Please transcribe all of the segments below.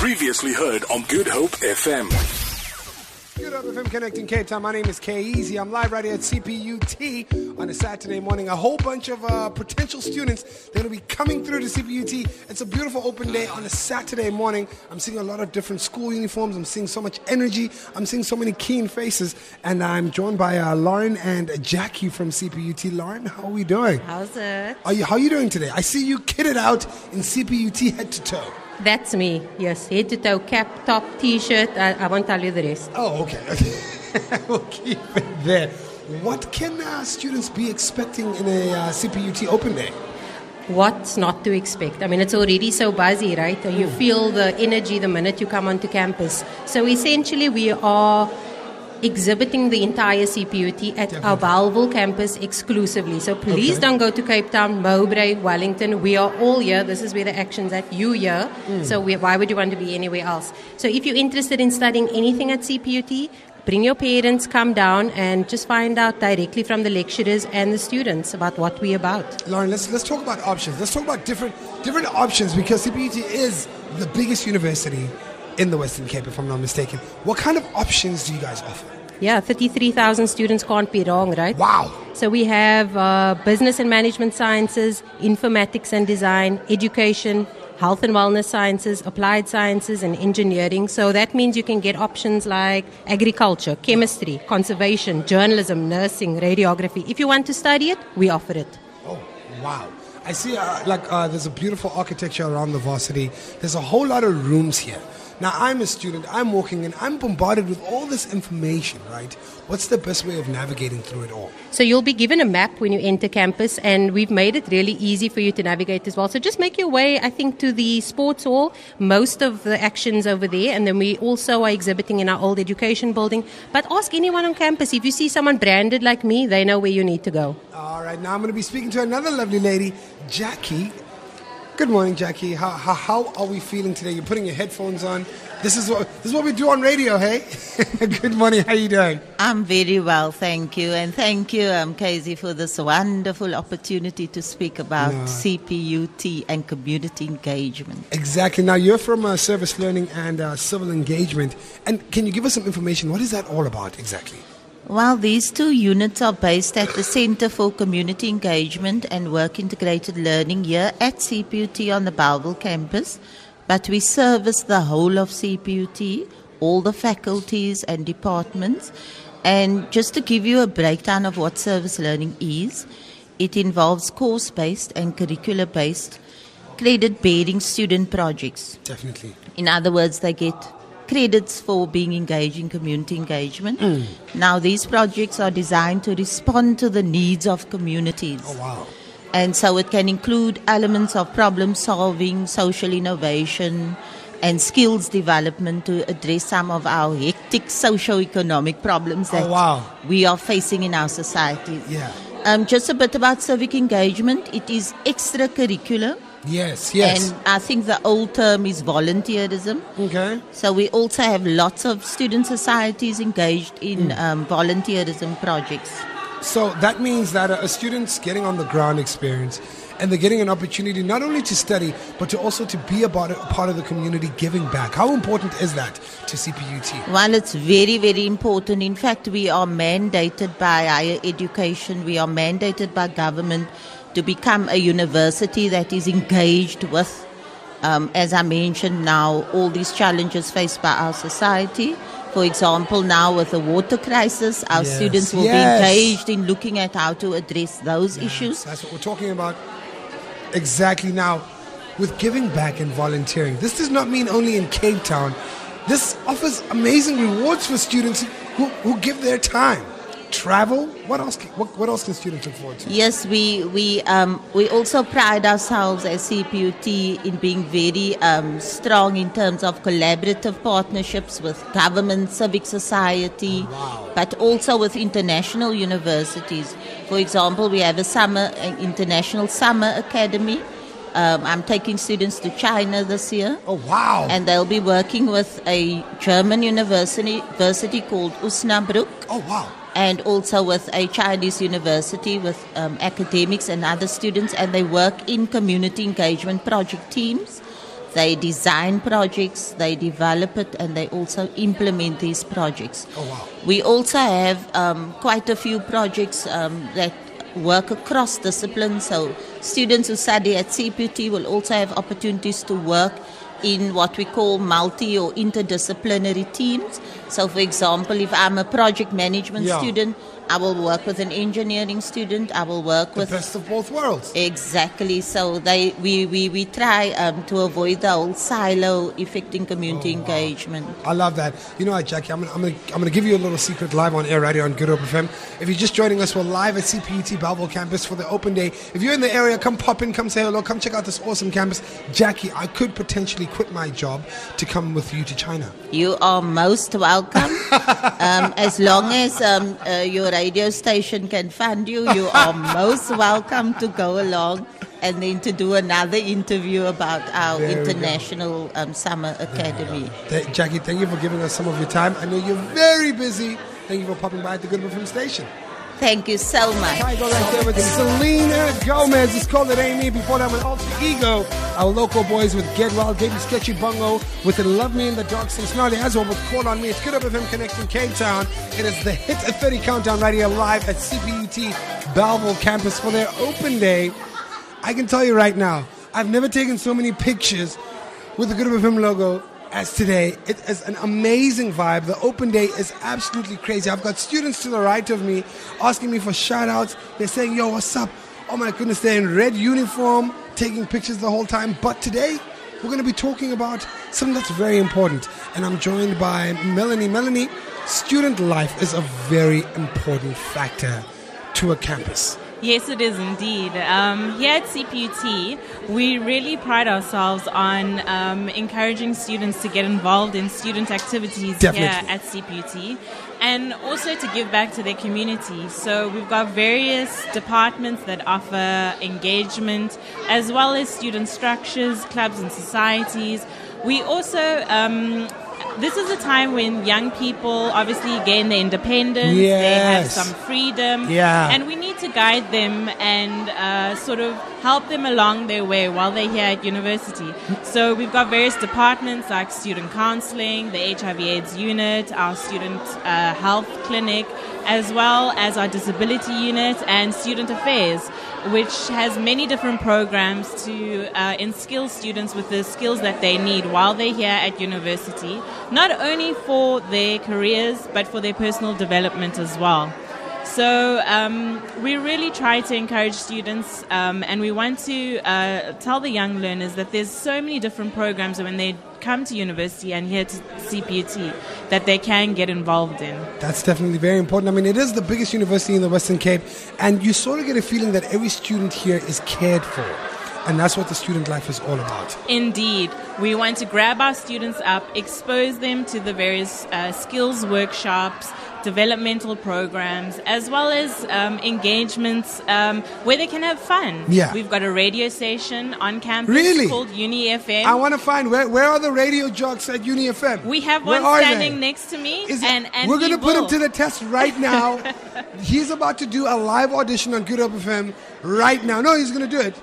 Previously heard on Good Hope FM. Good Hope FM Connecting Cape Town. My name is Kyeezi. I'm live right here at CPUT on a Saturday morning. A whole bunch of uh, potential students they're going to be coming through to CPUT. It's a beautiful open day on a Saturday morning. I'm seeing a lot of different school uniforms. I'm seeing so much energy. I'm seeing so many keen faces, and I'm joined by uh, Lauren and Jackie from CPUT. Lauren, how are we doing? How's it? Are you, how are you doing today? I see you kitted out in CPUT head to toe. That's me. Yes, head to toe, cap, top, t-shirt. I, I won't tell you the rest. Oh, okay. okay. we'll keep it there. What can uh, students be expecting in a uh, CPUT open day? What's not to expect? I mean, it's already so buzzy, right? You feel the energy the minute you come onto campus. So essentially, we are exhibiting the entire CPUT at our Bellville campus exclusively. So please Okay. don't go to Cape Town, Mowbray, Wellington. We are all here. This is where the action's at. You here. Hmm. So we, why would you want to be anywhere else? So if you're interested in studying anything at CPUT, bring your parents, come down and just find out directly from the lecturers and the students about what we're about. Lauren, let's let's talk about options. Let's talk about different different options because CPUT is the biggest university in the Western Cape, if I'm not mistaken. What kind of options do you guys offer? Yeah, 33,000 students can't be wrong, right? Wow. So we have uh, business and management sciences, informatics and design, education, health and wellness sciences, applied sciences, and engineering. So that means you can get options like agriculture, chemistry, conservation, journalism, nursing, radiography. If you want to study it, we offer it. Oh, wow. I see, uh, like, uh, there's a beautiful architecture around the varsity. There's a whole lot of rooms here. Now, I'm a student, I'm walking in, I'm bombarded with all this information, right? What's the best way of navigating through it all? So you'll be given a map when you enter campus, and we've made it really easy for you to navigate as well. So just make your way, I think, to the sports hall. Most of the actions over there, and then we also are exhibiting in our old education building. But ask anyone on campus if you see someone branded like me, they know where you need to go. All right, now I'm going to be speaking to another lovely lady, Jackie. Good morning, Jackie. How, how, how are we feeling today? You're putting your headphones on. This is what this is what we do on radio, hey? Good morning. How are you doing? I'm very well, thank you. And thank you, um, Casey, for this wonderful opportunity to speak about No. CPUT and community engagement. Exactly. Now you're from uh, service learning and uh, civil engagement, and can you give us some information? What is that all about exactly? Well, these two units are based at the Center for Community Engagement and Work Integrated Learning here at CPUT on the Bellville campus. But we service the whole of CPUT, all the faculties and departments. And just to give you a breakdown of what service learning is, it involves course based and curricular based credit bearing student projects. Definitely. In other words, they get credits for being engaged in community engagement. Mm. Now, these projects are designed to respond to the needs of communities. Oh wow. And so it can include elements of problem solving, social innovation, and skills development to address some of our hectic socio-economic problems that Oh, wow. we are facing in our society. Yeah. Um, just a bit about civic engagement. It is extracurricular. Yes. Yes. And I think the old term is volunteerism. okay. So we also have lots of student societies engaged in um, volunteerism projects. So that means that a student's getting on the ground experience and they're getting an opportunity not only to study, but to also to be about a part of the community giving back. How important is that to CPUT? Well, it's very, very important. In fact, we are mandated by higher education, we are mandated by government to become a university that is engaged with, um, as I mentioned now, all these challenges faced by our society. For example, now with the water crisis, our Yes, students will yes. be engaged in looking at how to address those issues. That's what we're talking about. Exactly now, with giving back and volunteering, this does not mean only in Cape Town. This offers amazing rewards for students who, who give their time. Travel. What else? Can, what, what else can students look forward to? Yes, we we um, we also pride ourselves as CPUT in being very um, strong in terms of collaborative partnerships with government, civic society, but also with international universities. For example, we have a summer an international summer academy. Um, I'm taking students to China this year. Oh wow! And they'll be working with a German university, university called Osnabrück oh wow! And also with a Chinese university with um, academics and other students, and they work in community engagement project teams. They design projects, they develop it, and they also implement these projects. Oh, wow. We also have um, quite a few projects um, that work across disciplines. So students who study at CPT will also have opportunities to work in what we call multi or interdisciplinary teams. So, for example, if I'm a project management Yeah. student, I will work with an engineering student. I will work The with best of both worlds. Exactly. So they we, we, we try um, to avoid the whole silo affecting community engagement. I love that. You know what, Jackie? I'm gonna, I'm gonna, I'm gonna give you a little secret live on air radio on Good Hope FM. If you're just joining us, we're live at CPUT Bellville campus for the open day. If you're in the area, come pop in, come say hello, come check out this awesome campus. Jackie, I could potentially quit my job to come with you to China. You are most welcome. um, as long as um, uh, your radio station can fund you, you are most welcome to go along and then to do another interview about our There international um, summer academy. Th- Jackie, thank you for giving us some of your time. I know you're very busy. Thank you for popping by at the Good Film station. Thank you so much. I go right there with Selena Gomez. It's called It Ain't Me. Before that, with Alter Ego. Our local boys with Get Wild, Me Sketchy Bungo with the Love Me in the Dark. Say Snarly as well with Call on Me. It's Good Hope FM connecting Cape Town. It is the Hit 30 Countdown right here live at CPUT Bellville campus for their open day. I can tell you right now, I've never taken so many pictures with the Good Hope FM logo as today. It is an amazing vibe. The open day is absolutely crazy. I've got students to the right of me asking me for shout outs. They're saying, yo, what's up? Oh my goodness, they're in red uniform, taking pictures the whole time. But today, we're going to be talking about something that's very important. And I'm joined by Melanie. Melanie, student life is a very important factor to a campus. Yes, it is indeed. Um, here at CPUT, we really pride ourselves on um, encouraging students to get involved in student activities Definitely. here at CPUT and also to give back to their community. So we've got various departments that offer engagement as well as student structures, clubs, and societies. We also um, this is a time when young people obviously gain their independence, they have some freedom, Yeah. and we need to guide them and uh, sort of help them along their way while they're here at university. So we've got various departments like student counseling, the HIV/AIDS unit, our student uh, health clinic, as well as our disability unit and student affairs, which has many different programs to uh, instill students with the skills that they need while they're here at university, not only for their careers but for their personal development as well. So um, we really try to encourage students, um, and we want to uh, tell the young learners that there's so many different programs when they come to university and here to CPUT that they can get involved in. That's definitely very important. I mean, it is the biggest university in the Western Cape, and you sort of get a feeling that every student here is cared for. And that's what the student life is all about. Indeed, we want to grab our students up, expose them to the various uh, skills workshops, developmental programs, as well as um, engagements um, where they can have fun. Yeah. We've got a radio station on campus Really? called Uni FM. I want to find where, where are the radio jocks at Uni FM? we have one standing they? next to me, Is it- and, and we're going to put him to the test right now. he's about to do a live audition on Good Hope FM right now. No, he's going to do it.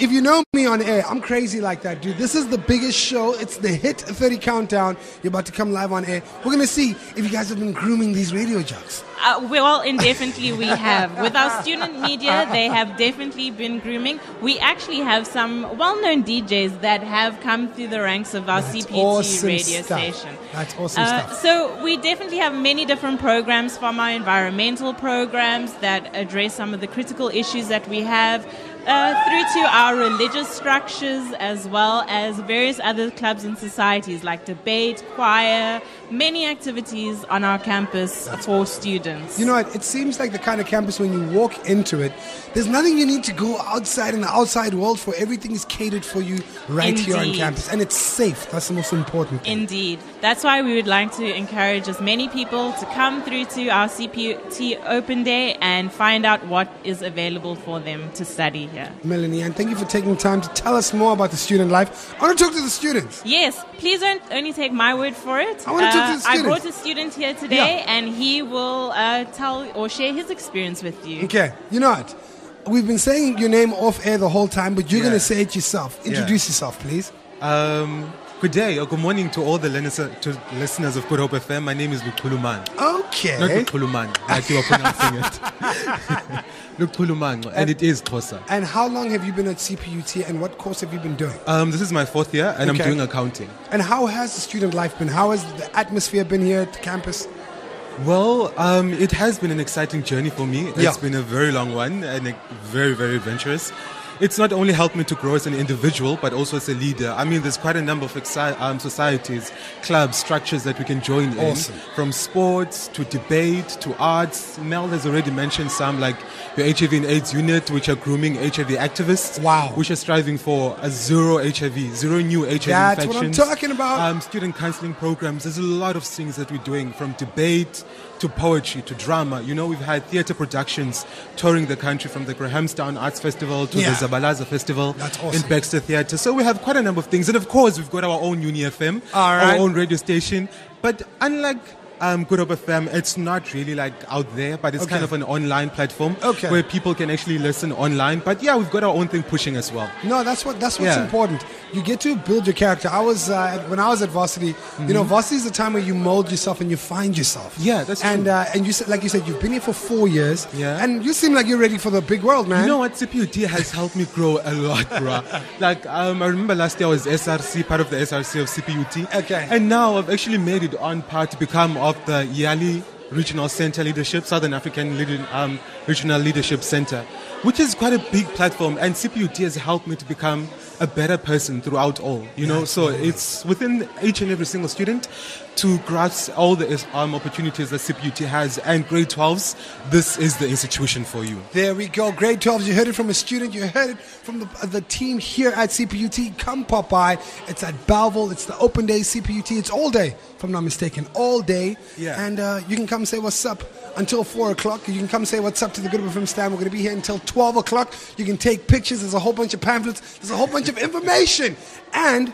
If you know me on air, I'm crazy like that, dude. This is the biggest show. It's the Hit 30 Countdown. You're about to come live on air. We're going to see if you guys have been grooming these radio jocks. Uh, well, indefinitely we have. With our student media, they have definitely been grooming. We actually have some well-known DJs that have come through the ranks of our That's CPT awesome radio stuff. station. That's awesome Uh, stuff. So we definitely have many different programs from our environmental programs that address some of the critical issues that we have. Uh, through to our religious structures as well as various other clubs and societies like debate, choir, many activities on our campus for students. You know what? It seems like the kind of campus when you walk into it, there's nothing you need to go outside in the outside world for. Everything is catered for you right here on campus. And it's safe. That's the most important thing. Indeed. That's why we would like to encourage as many people to come through to our CPT Open Day and find out what is available for them to study here. Melanie, and thank you for taking time to tell us more about the student life. I want to talk to the students. Yes, please don't only take my word for it. I wanna talk to the I brought a student here today, Yeah. and he will uh, tell or share his experience with you. Okay, you know what? We've been saying your name off air the whole time, but you're Yeah. going to say it yourself. Introduce yourself, please. Um, good day or good morning to all the listeners, to listeners of Good Hope FM. My name is Lukhuluman. Okay. Not Lukhuluman, like you are pronouncing it. Lukhuluman, and it is Xhosa. And how long have you been at CPUT and what course have you been doing? Um, this is my fourth year, and Okay. I'm doing accounting. And how has the student life been? How has the atmosphere been here at the campus? Well, um, it has been an exciting journey for me. It's Yeah. been a very long one and a very, very adventurous. It's not only helped me to grow as an individual, but also as a leader. I mean, there's quite a number of exci- um, societies, clubs, structures that we can join Awesome. in. From sports to debate to arts. Mel has already mentioned some, like your HIV and AIDS unit, which are grooming HIV activists. Wow. Which are striving for a zero HIV, zero new HIV infections. That's what I'm talking about. Um, student counseling programs. There's a lot of things that we're doing from debate to poetry to drama. You know, we've had theatre productions touring the country from the Grahamstown Arts Festival to Yeah. the Zabalaza Festival That's in awesome. Baxter Theatre. So we have quite a number of things. And of course, we've got our own Uni FM, right. our own radio station. But unlike um, Good Hope FM, it's not really like out there, but it's Okay. kind of an online platform Okay. where people can actually listen online. But yeah, we've got our own thing pushing as well. No, that's what that's what's Yeah. important. You get to build your character. I was uh, when I was at varsity. You know, varsity is the time where you mold yourself and you find yourself. Mm-hmm. Yeah, that's and true. uh, and you said, like you said, you've been here for four years. Yeah. and you seem like you're ready for the big world, man. You know what? CPUT has helped me grow a lot, bro. like, um, I remember last year I was SRC, part of the SRC of CPUT. Okay. And now I've actually made it on par to become of the Yali Regional Center Leadership, Southern African um, Regional Leadership Center, which is quite a big platform. And CPUT has helped me to become a better person throughout all, you know. So it's within each and every single student to grasp all the um, opportunities that CPUT has. And grade 12s, this is the institution for you. There we go. Grade 12s, You heard it from a student. You heard it from the, the team here at CPUT. Come pop by. It's at Bellville. It's the open day CPUT. It's all day, if I'm not mistaken. All day. Yeah. And uh, you can come say what's up until 4 o'clock. You can come say what's up to the Good FM stand. We're going to be here until 12 o'clock. You can take pictures. There's a whole bunch of pamphlets. There's a whole bunch of information. And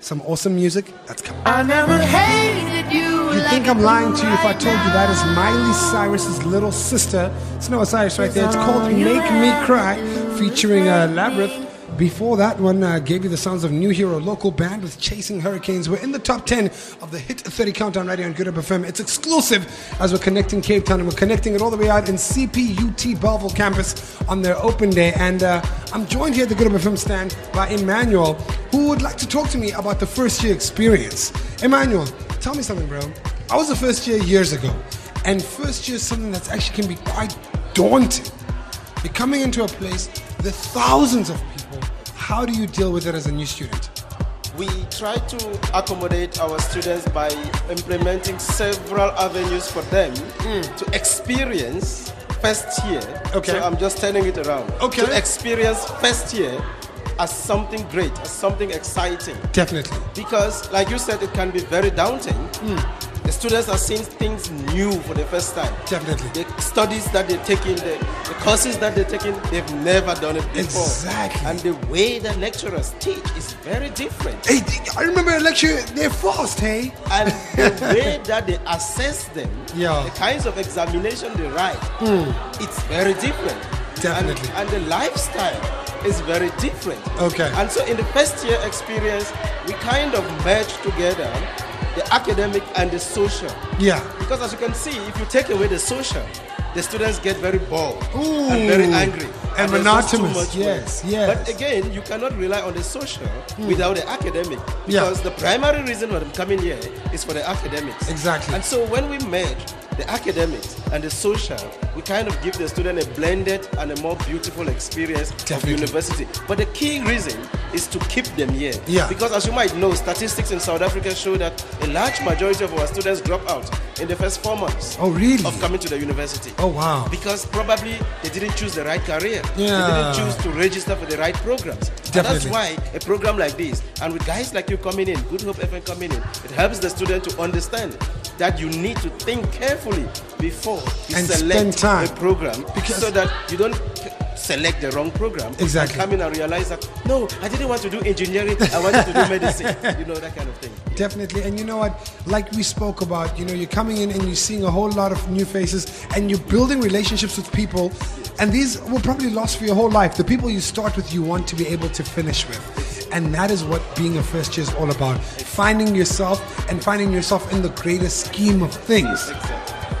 some awesome music that's coming. I never hated you. You think I'm lying to you if I told you that is Miley Cyrus's little sister. It's Noah Cyrus right there. It's called Make Me Cry, featuring uh, Labrinth. Before that one, uh, gave you the sounds of New Hero local band with Chasing Hurricanes. We're in the top 10 of the Hit 30 Countdown radio on Good Hope FM. It's exclusive as we're connecting Cape Town and we're connecting it all the way out in CPUT Bellville campus on their open day. And uh, I'm joined here at the Good Hope FM stand by Emmanuel, who would like to talk to me about the first year experience. Emmanuel, tell me something, bro. I was a first year years ago, and first year is something that's actually can be quite daunting. You're coming into a place, are thousands of people. How do you deal with it as a new student? We try to accommodate our students by implementing several avenues for them hmm. to experience first year. Okay. So I'm just turning it around. Okay. To experience first year as something great, as something exciting. Definitely. Because, like you said, it can be very daunting. Hmm. The students are seeing things new for the first time. Definitely. The studies that they're taking, the, the courses that they're taking, they've never done it before. Exactly. And the way the lecturers teach is very different. Hey, I remember a lecture, they're fast, hey? and the way that they assess them, Yeah. the kinds of examination they write, hmm. it's very different. Definitely. And, and the lifestyle is very different. Okay. And so in the first year experience, we kind of merge together the academic and the social. Yeah. Because as you can see, if you take away the social, the students get very bored Ooh. and very angry. And too monotonous. much Yes, yes. But again, you cannot rely on the social hmm. without the academic. Yeah. Because the primary reason for them coming here is for the academics. Exactly. And so when we merge the academics and the social, we kind of give the student a blended and a more beautiful experience Definitely. of university. But the key reason is to keep them here. Yeah. Because as you might know, statistics in South Africa show that a large majority of our students drop out in the first four months Oh, really? of coming to the university. Oh, wow. Because probably they didn't choose the right career. Yeah. They didn't choose to register for the right programs. And that's why a program like this, and with guys like you coming in, Good Hope FM coming in, it helps the student to understand that you need to think carefully before you And select a program Because- so that you don't select the wrong program Exactly. and come in and realize that no i didn't want to do engineering i wanted to do medicine you know that kind of thing Definitely. And you know what? Like we spoke about, you know, you're coming in and you're seeing a whole lot of new faces and you're building relationships with people. And these will probably last for your whole life. The people you start with, you want to be able to finish with. And that is what being a first year is all about finding yourself and finding yourself in the greater scheme of things.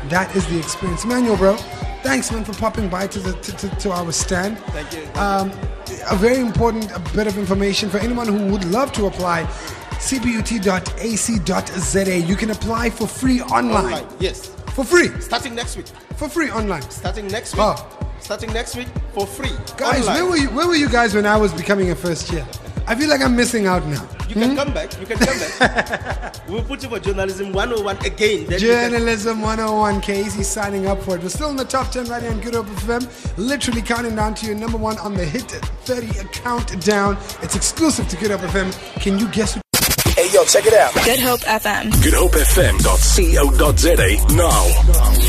That is the experience. Manuel, bro, thanks, man, for popping by to, the, to, to, to our stand. Thank you. Um, a very important bit of information for anyone who would love to apply cput.ac.za. You can apply for free online. Online, yes. For free. Starting next week. For free online. Starting next week. Oh. Starting next week for free. Guys, online. where were you where were you guys when I was becoming a first year? I feel like I'm missing out now. You can hmm? come back. You can come back. we'll put you for journalism 101 again. Then you can- Journalism 101 Casey signing up for it. We're still in the top 10 right here on Good Hope FM. Literally counting down to your number one on the Hit 30 countdown. It's exclusive to Good Hope FM. Can you guess who? Hey, yo, check it out. Good Hope FM. Good Hope GoodHopeFM.co.za now.